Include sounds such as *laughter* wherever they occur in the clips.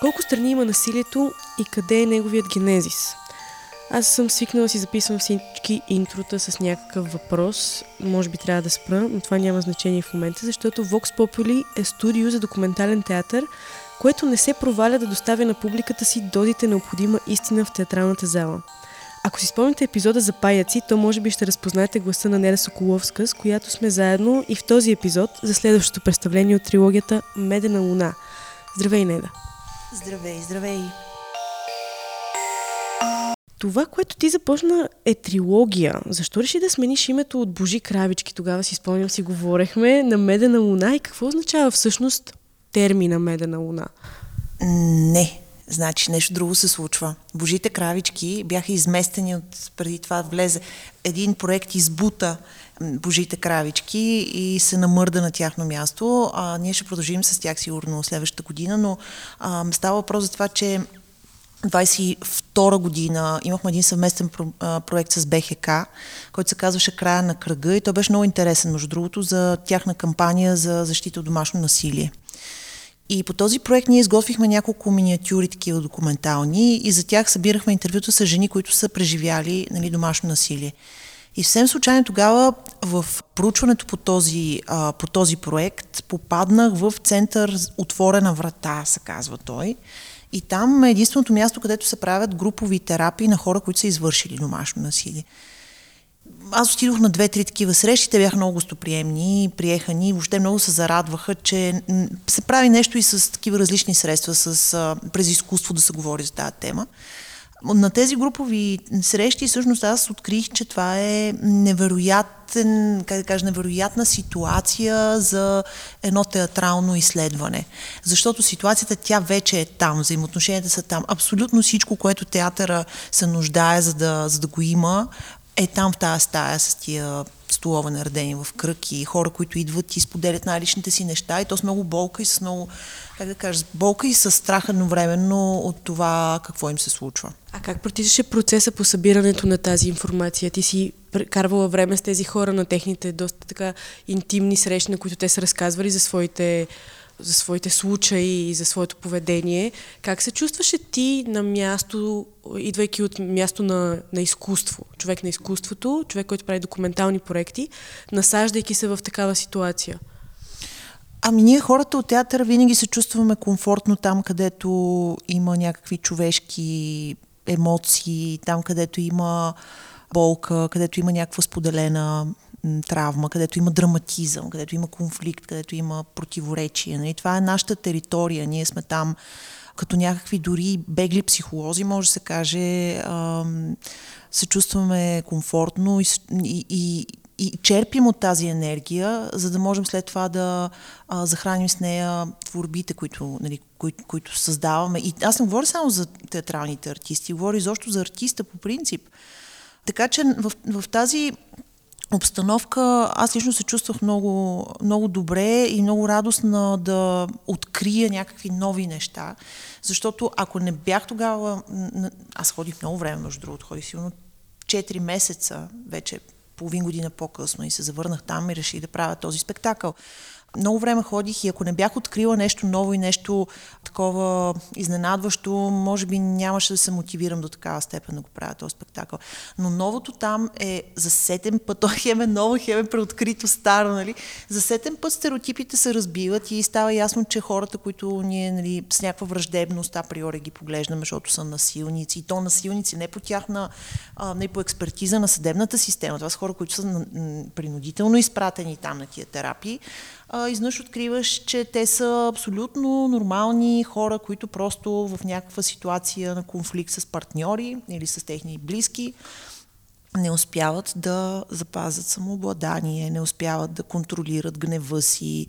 Колко страни има насилието и къде е неговият генезис? Аз съм свикнала си записвам всички интрота с някакъв въпрос. Може би трябва да спра, но това няма значение в момента, защото Vox Populi е студио за документален театър, което не се проваля да доставя на публиката си дозите необходима истина в театралната зала. Ако си спомните епизода за паяци, то може би ще разпознаете гласа на Неда Соколовска, с която сме заедно и в този епизод за следващото представление от трилогията Медена луна. Здравей, Неда! Здравей, здравей! Това, което ти започна е трилогия. Защо реши да смениш името от Божи Кравички? Тогава си спомням, си говорехме на Медена луна и какво означава всъщност термина Медена луна? Не, значи нещо друго се случва. Божите кравички бяха изместени от преди това влезе един проект избута Божите кравички и се намърда на тяхно място. А, ние ще продължим с тях сигурно следващата година, но а, става въпрос за това, че 22 година имахме един съвместен про, а, проект с БХК, който се казваше Края на кръга и той беше много интересен, между другото, за тяхна кампания за защита от домашно насилие. И по този проект ние изготвихме няколко миниатюри, такива документални, и за тях събирахме интервюта с жени, които са преживяли нали, домашно насилие. И съвсем случайно тогава в проучването по този, а, по този проект попаднах в център Отворена врата, се казва той. И там е единственото място, където се правят групови терапии на хора, които са извършили домашно насилие. Аз отидох на две-три такива срещи, те бяха много гостоприемни, приеха ни, въобще много се зарадваха, че се прави нещо и с такива различни средства, с, през изкуство да се говори за тази тема. На тези групови срещи всъщност аз открих, че това е невероятен, как да кажа, невероятна ситуация за едно театрално изследване. Защото ситуацията тя вече е там, взаимоотношенията са там. Абсолютно всичко, което театъра се нуждае, за да, за да го има, е там в тази стая с тия столове наредени в кръг и хора, които идват и споделят най-личните си неща и то с много болка и с много, как да кажа, болка и с страх едновременно от това какво им се случва. А как протичаше процеса по събирането на тази информация? Ти си карвала време с тези хора на техните доста така интимни срещи, на които те са разказвали за своите за своите случаи и за своето поведение. Как се чувстваше ти на място, идвайки от място на, на изкуство, човек на изкуството, човек, който прави документални проекти, насаждайки се в такава ситуация? Ами ние хората от театъра винаги се чувстваме комфортно там, където има някакви човешки емоции, там където има болка, където има някаква споделена травма, където има драматизъм, където има конфликт, където има противоречие. Нали? Това е нашата територия. Ние сме там като някакви дори бегли психолози, може да се каже, ам, се чувстваме комфортно и, и, и, и черпим от тази енергия, за да можем след това да а, захраним с нея творбите, които, нали, кои, които създаваме. И аз не говоря само за театралните артисти, говоря изобщо за артиста по принцип. Така че в, в тази обстановка аз лично се чувствах много, много добре и много радостна да открия някакви нови неща, защото ако не бях тогава, аз ходих много време, между другото, ходих сигурно 4 месеца, вече половин година по-късно и се завърнах там и реших да правя този спектакъл много време ходих и ако не бях открила нещо ново и нещо такова изненадващо, може би нямаше да се мотивирам до такава степен да го правя този спектакъл. Но новото там е за сетен път, *laughs* то хем е ново, хем е преоткрито старо, нали? За сетен път стереотипите се разбиват и става ясно, че хората, които ние нали, с някаква враждебност априори ги поглеждаме, защото са насилници, и то насилници не по тяхна, а, не по експертиза на съдебната система. Това са хора, които са принудително изпратени там на тия терапии, а, изнъж откриваш, че те са абсолютно нормални хора, които просто в някаква ситуация на конфликт с партньори или с техни близки не успяват да запазят самообладание, не успяват да контролират гнева си,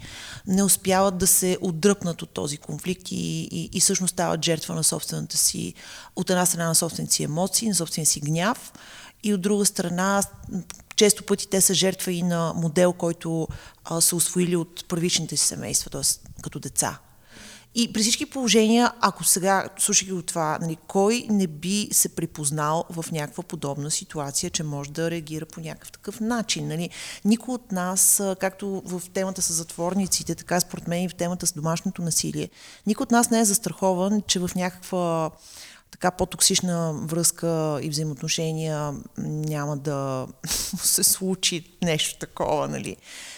не успяват да се отдръпнат от този конфликт и, и, и всъщност стават жертва на собствената си, от една страна на собствените си емоции, на собствения си гняв и от друга страна често пъти те са жертва и на модел, който а, са освоили от първичните си семейства, т.е. като деца. И при всички положения, ако сега, слушайки от това, нали, кой не би се припознал в някаква подобна ситуация, че може да реагира по някакъв такъв начин. Нали? Никой от нас, както в темата с затворниците, така според мен и в темата с домашното насилие, никой от нас не е застрахован, че в някаква така по-токсична връзка и взаимоотношения няма да *laughs* се случи нещо такова, нали.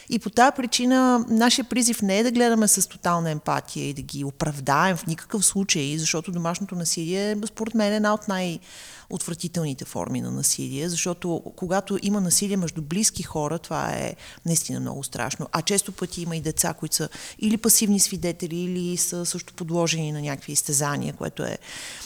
И по тази причина нашия призив не е да гледаме с тотална емпатия и да ги оправдаем в никакъв случай, защото домашното насилие, според мен, е една от най- отвратителните форми на насилие, защото когато има насилие между близки хора, това е наистина много страшно. А често пъти има и деца, които са или пасивни свидетели, или са също подложени на някакви изтезания, което е...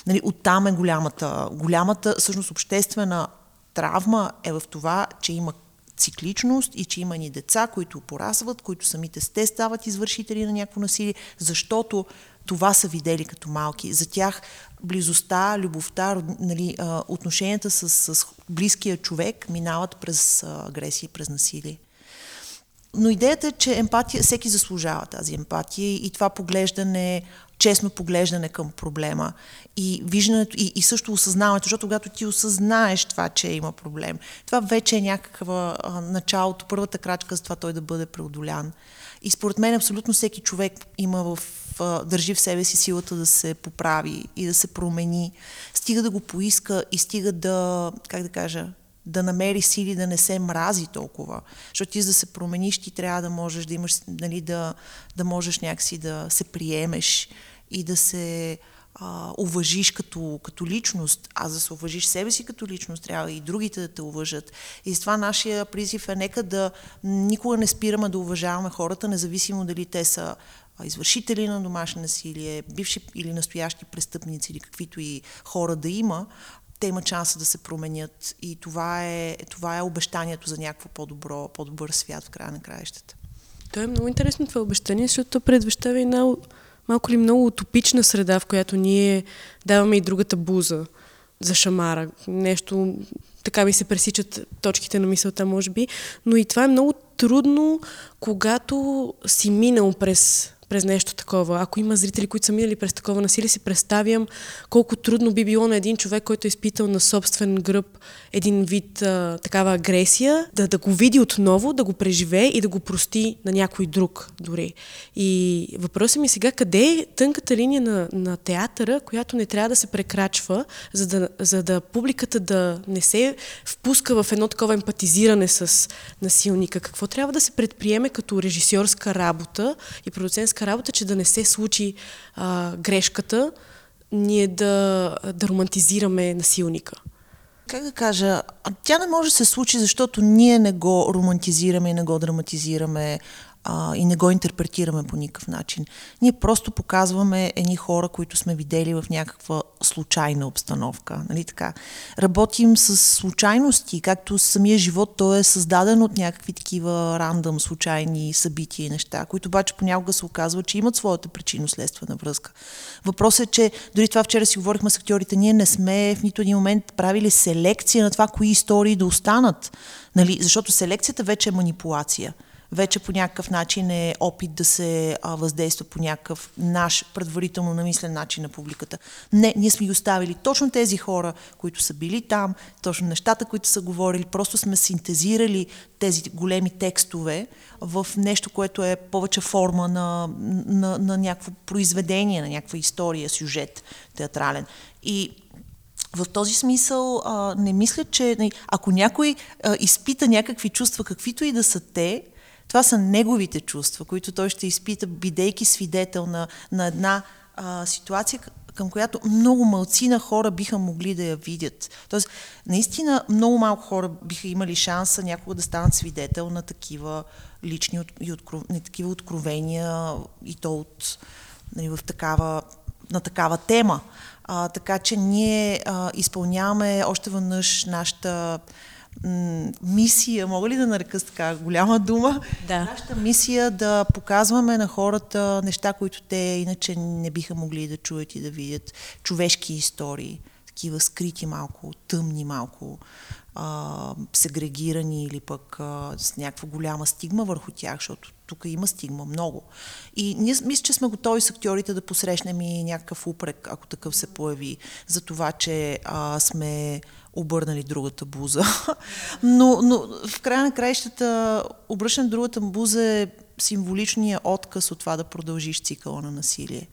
Нали, оттам е голямата, голямата, всъщност, обществена травма е в това, че има цикличност и че има ни деца, които порасват, които самите сте стават извършители на някакво насилие, защото това са видели като малки. За тях близостта, любовта, нали, отношенията с, с близкия човек минават през агресия, през насилие. Но идеята е, че емпатия, всеки заслужава тази емпатия и това поглеждане, честно поглеждане към проблема и виждането и, и също осъзнаването, защото когато ти осъзнаеш това, че има проблем, това вече е някаква началото, първата крачка за това той да бъде преодолян. И според мен абсолютно всеки човек има в, държи в себе си силата да се поправи и да се промени. Стига да го поиска и стига да, как да кажа, да намери сили да не се мрази толкова. Защото ти за да се промениш, ти трябва да можеш да имаш, нали, да, да можеш някакси да се приемеш и да се а, уважиш като, като личност, а за да се уважиш себе си като личност, трябва и другите да те уважат. И с това нашия призив е нека да никога не спираме да уважаваме хората, независимо дали те са извършители на домашно насилие, бивши или настоящи престъпници или каквито и хора да има, те имат шанса да се променят и това е, това е обещанието за някакво по-добро, по-добър свят в края на краищата. То е много интересно това обещание, защото предвещава една малко ли много утопична среда, в която ние даваме и другата буза за шамара. Нещо, така ми се пресичат точките на мисълта, може би. Но и това е много трудно, когато си минал през през нещо такова. Ако има зрители, които са минали през такова насилие, си представям колко трудно би било на един човек, който е изпитал на собствен гръб един вид а, такава агресия, да, да го види отново, да го преживее и да го прости на някой друг дори. И въпросът ми е сега, къде е тънката линия на, на театъра, която не трябва да се прекрачва, за да, за да публиката да не се впуска в едно такова емпатизиране с насилника? Какво трябва да се предприеме като режисьорска работа и продуцентска истинска работа, че да не се случи а, грешката, ние да, да романтизираме насилника. Как да кажа, тя не може да се случи, защото ние не го романтизираме и не го драматизираме а, и не го интерпретираме по никакъв начин. Ние просто показваме едни хора, които сме видели в някаква случайна обстановка. Нали така? Работим с случайности, както самия живот, той е създаден от някакви такива рандъм, случайни събития и неща, които обаче понякога се оказва, че имат своята причинно-следствена връзка. Въпросът е, че дори това вчера си говорихме с актьорите, ние не сме в нито един момент правили селекция на това, кои истории да останат. Нали? Защото селекцията вече е манипулация вече по някакъв начин е опит да се а, въздейства по някакъв наш предварително намислен начин на публиката. Не, ние сме ги оставили точно тези хора, които са били там, точно нещата, които са говорили, просто сме синтезирали тези големи текстове в нещо, което е повече форма на, на, на някакво произведение, на някаква история, сюжет театрален. И в този смисъл а, не мисля, че ако някой а, изпита някакви чувства, каквито и да са те, това са неговите чувства, които той ще изпита, бидейки свидетел на, на една а, ситуация, към която много малци на хора биха могли да я видят. Тоест, наистина много малко хора биха имали шанса някога да станат свидетел на такива лични и откров... на такива откровения и то от, нали, в такава, на такава тема. А, така че ние а, изпълняваме още веднъж нашата мисия, мога ли да нарека с така голяма дума? Да. Нашата мисия да показваме на хората неща, които те иначе не биха могли да чуят и да видят. Човешки истории, такива скрити малко, тъмни малко, а, сегрегирани или пък а, с някаква голяма стигма върху тях, защото тук има стигма много. И ние мисля, че сме готови с актьорите да посрещнем и някакъв упрек, ако такъв се появи, за това, че а, сме обърнали другата буза. *laughs* но, но в края на краищата обръщане другата буза е символичният отказ от това да продължиш цикъла на насилие.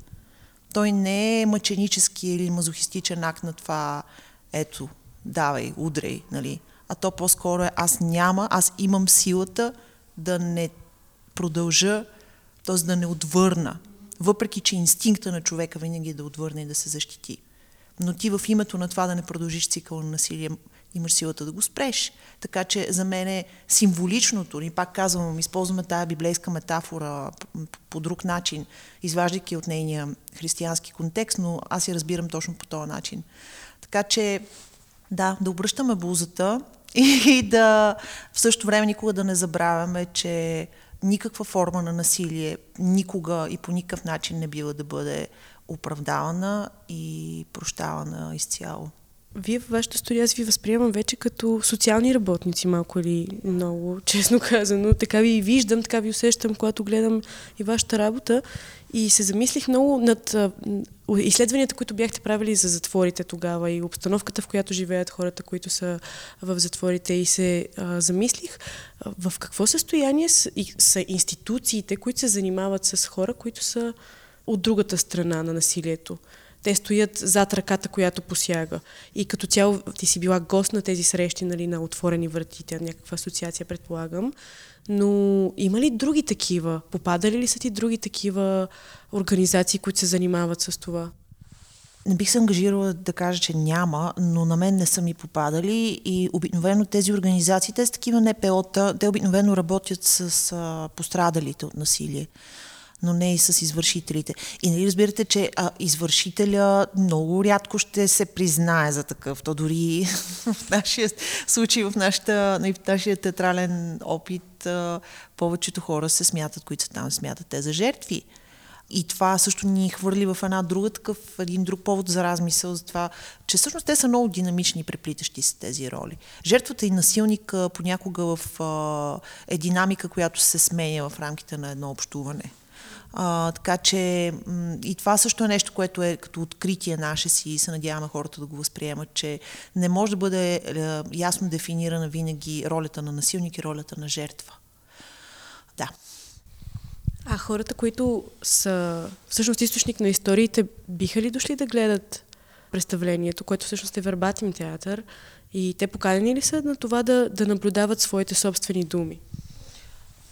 Той не е мъченически или мазохистичен акт на това, ето, давай, удрей, нали? А то по-скоро е аз няма, аз имам силата да не продължа, т.е. да не отвърна. Въпреки, че инстинкта на човека винаги е да отвърне и да се защити. Но ти в името на това да не продължиш цикъл на насилие, имаш силата да го спреш. Така че за мен е символичното, и пак казвам, използваме тая библейска метафора по друг начин, изваждайки от нейния християнски контекст, но аз я разбирам точно по този начин. Така че, да, да обръщаме бузата *laughs* и да в същото време никога да не забравяме, че никаква форма на насилие никога и по никакъв начин не бива да бъде оправдавана и прощавана изцяло. Вие в вашата студия аз ви възприемам вече като социални работници, малко или много, *laughs* честно казано. Така ви виждам, така ви усещам, когато гледам и вашата работа. И се замислих много над изследванията, които бяхте правили за затворите тогава и обстановката, в която живеят хората, които са в затворите. И се а, замислих в какво състояние са, и, са институциите, които се занимават с хора, които са от другата страна на насилието те стоят зад ръката, която посяга. И като цяло ти си била гост на тези срещи, нали, на отворени врати, тя някаква асоциация, предполагам. Но има ли други такива? Попадали ли са ти други такива организации, които се занимават с това? Не бих се ангажирала да кажа, че няма, но на мен не са ми попадали и обикновено тези организации, те са такива НПО-та, те обикновено работят с пострадалите от насилие но не и с извършителите. И нали разбирате, че а, извършителя много рядко ще се признае за такъв. То дори *laughs* в нашия случай, в, нашата, нали, в нашия театрален опит, а, повечето хора се смятат, които са там, смятат те за жертви. И това също ни хвърли в една друга такъв, един друг повод за размисъл за това, че всъщност те са много динамични преплитащи се тези роли. Жертвата и насилника понякога в, а, е динамика, която се сменя в рамките на едно общуване. А, така че и това също е нещо, което е като откритие наше си и се надяваме хората да го възприемат, че не може да бъде е, ясно дефинирана винаги ролята на насилник и ролята на жертва. Да. А хората, които са всъщност източник на историите, биха ли дошли да гледат представлението, което всъщност е вербатим театър и те поканени ли са на това да, да наблюдават своите собствени думи?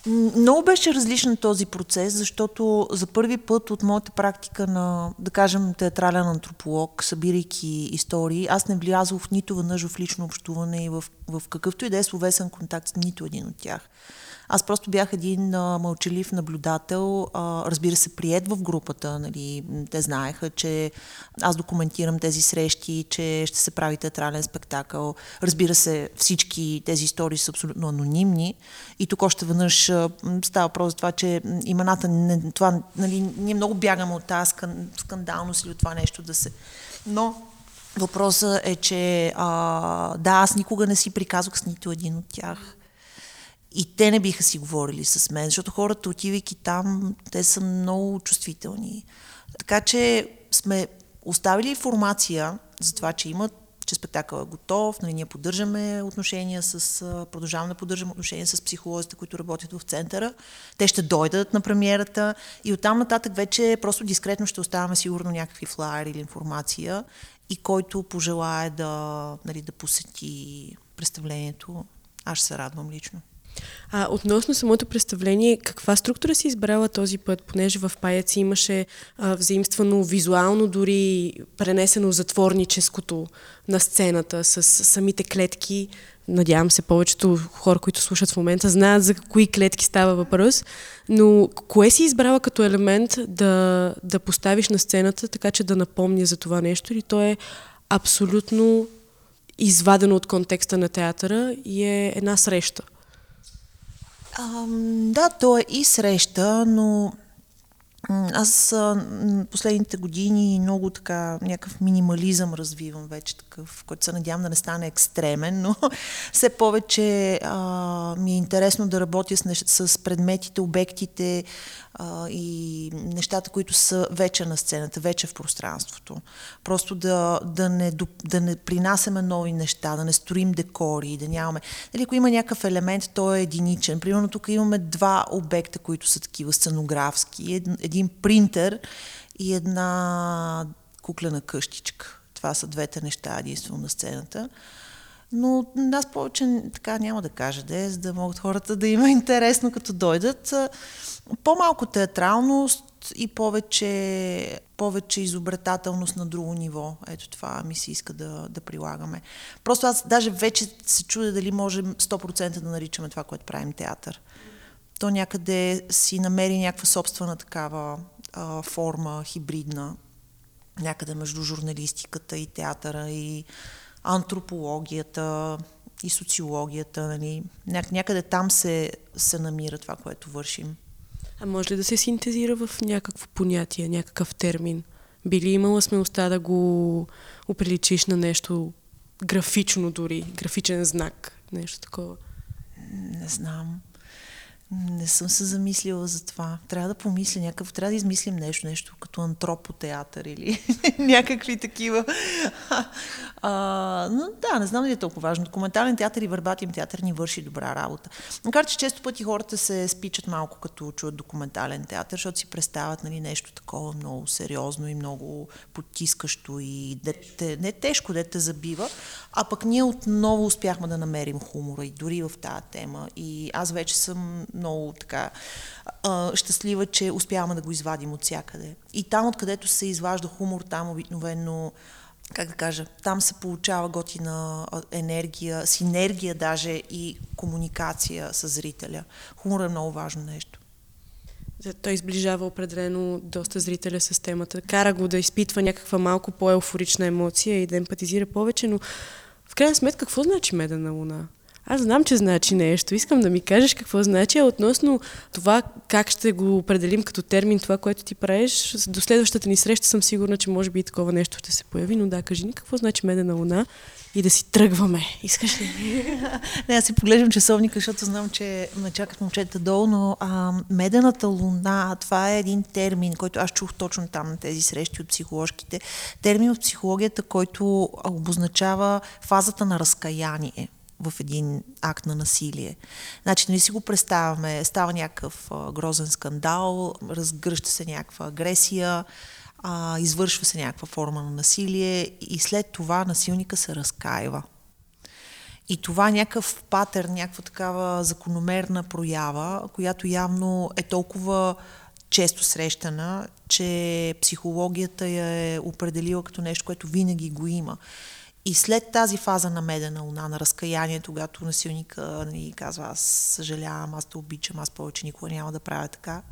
Много беше различен този процес, защото за първи път от моята практика на, да кажем, театрален антрополог, събирайки истории, аз не влязох нито веднъж в лично общуване и в, в какъвто и да е словесен контакт с нито един от тях. Аз просто бях един а, мълчалив наблюдател, а, разбира се, прият в групата. Нали, те знаеха, че аз документирам тези срещи, че ще се прави театрален спектакъл. Разбира се, всички тези истории са абсолютно анонимни. И тук още веднъж а, става въпрос за това, че имената, не, това, нали, ние много бягаме от тази скандалност или от това нещо да се... Но Въпросът е, че а, да, аз никога не си приказвах с нито един от тях. И те не биха си говорили с мен, защото хората, отивайки там, те са много чувствителни. Така че сме оставили информация за това, че имат че спектакъл е готов, нали, ние поддържаме отношения с, продължаваме да поддържаме отношения с психолозите, които работят в центъра. Те ще дойдат на премиерата и оттам нататък вече просто дискретно ще оставяме сигурно някакви флайери или информация и който пожелае да, нали, да посети представлението, аз ще се радвам лично. А относно самото представление, каква структура си избрала този път, понеже в Паяци имаше а, взаимствано визуално, дори пренесено затворническото на сцената с самите клетки. Надявам се повечето хора, които слушат в момента, знаят за кои клетки става въпрос. Но кое си избрала като елемент да, да поставиш на сцената, така че да напомня за това нещо или то е абсолютно извадено от контекста на театъра и е една среща? А, да, то е и среща, но аз а, последните години много така някакъв минимализъм развивам вече такъв, който се надявам да не стане екстремен, но *laughs* все повече а, ми е интересно да работя с, с предметите, обектите а, и нещата, които са вече на сцената, вече в пространството. Просто да, да, не, да не принасяме нови неща, да не строим декори, да нямаме... Дали, ако има някакъв елемент, той е единичен. Примерно тук имаме два обекта, които са такива сценографски един принтер и една куклена къщичка. Това са двете неща единствено на сцената. Но аз повече така няма да кажа, де, за да могат хората да има интересно като дойдат. По-малко театралност и повече, повече изобретателност на друго ниво. Ето това ми се иска да, да прилагаме. Просто аз даже вече се чудя дали можем 100% да наричаме това, което правим театър то някъде си намери някаква собствена такава а, форма, хибридна, някъде между журналистиката и театъра и антропологията и социологията. Нали. Някъде там се, се намира това, което вършим. А може ли да се синтезира в някакво понятие, някакъв термин? Би ли имала смелостта да го оприличиш на нещо графично дори, графичен знак, нещо такова? Не знам. Не съм се замислила за това. Трябва да помисля някакъв, трябва да измислим нещо, нещо като антропотеатър или *laughs* някакви такива. а, но да, не знам дали е толкова важно. Документален театър и вербатим театър ни върши добра работа. Макар, че често пъти хората се спичат малко като чуят документален театър, защото си представят нали, нещо такова много сериозно и много потискащо и дете, не тежко да те забива, а пък ние отново успяхме да намерим хумора и дори в тази тема. И аз вече съм много така а, щастлива, че успяваме да го извадим от всякъде. И там, откъдето се изважда хумор, там обикновено как да кажа, там се получава готина енергия, синергия даже и комуникация с зрителя. Хумор е много важно нещо. Той изближава определено доста зрителя с темата. Кара го да изпитва някаква малко по-еуфорична емоция и да емпатизира повече, но в крайна сметка какво значи медена луна? Аз знам, че значи нещо. Искам да ми кажеш какво значи, относно това как ще го определим като термин, това, което ти правиш, до следващата ни среща съм сигурна, че може би и такова нещо ще се появи, но да, кажи ни какво значи медена луна и да си тръгваме. Искаш ли? *laughs* Не, аз си поглеждам часовника, защото знам, че ме чакат момчета долу, но а, медената луна, това е един термин, който аз чух точно там на тези срещи от психоложките. Термин от психологията, който обозначава фазата на разкаяние в един акт на насилие. Значи, нали си го представяме, става някакъв грозен скандал, разгръща се някаква агресия, а, извършва се някаква форма на насилие и след това насилника се разкаива. И това някакъв патер, някаква такава закономерна проява, която явно е толкова често срещана, че психологията я е определила като нещо, което винаги го има. И след тази фаза на медена луна, на разкаяние, когато насилника ни казва аз съжалявам, аз те обичам, аз повече никога няма да правя така,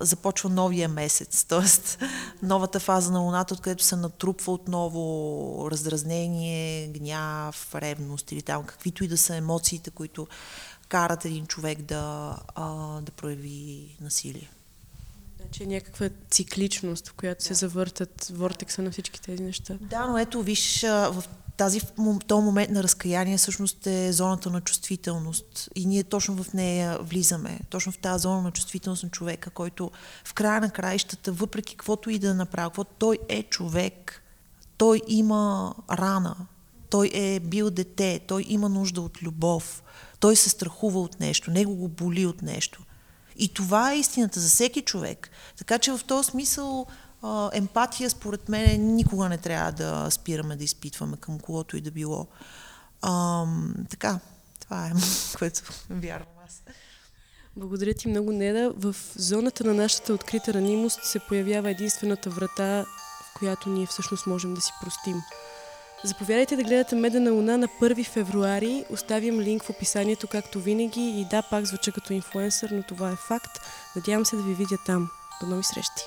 започва новия месец, *laughs* т.е. новата фаза на луната, откъдето се натрупва отново раздразнение, гняв, ревност или там каквито и да са емоциите, които карат един човек да, да прояви насилие. Значи е някаква цикличност, в която се завъртат вортекса на всички тези неща. Да, но ето виж, в тази, този момент на разкаяние всъщност е зоната на чувствителност и ние точно в нея влизаме. Точно в тази зона на чувствителност на човека, който в края на краищата, въпреки каквото и да направи, каквото той е човек, той има рана, той е бил дете, той има нужда от любов, той се страхува от нещо, него го боли от нещо. И това е истината за всеки човек. Така че в този смисъл емпатия, според мен, никога не трябва да спираме да изпитваме към когото и да било. А, така, това е, *laughs* което вярвам аз. Благодаря ти много, Неда. В зоната на нашата открита ранимост се появява единствената врата, в която ние всъщност можем да си простим. Заповядайте да гледате Медена луна на 1 февруари. Оставям линк в описанието, както винаги. И да, пак звуча като инфуенсър, но това е факт. Надявам се да ви видя там. До нови срещи!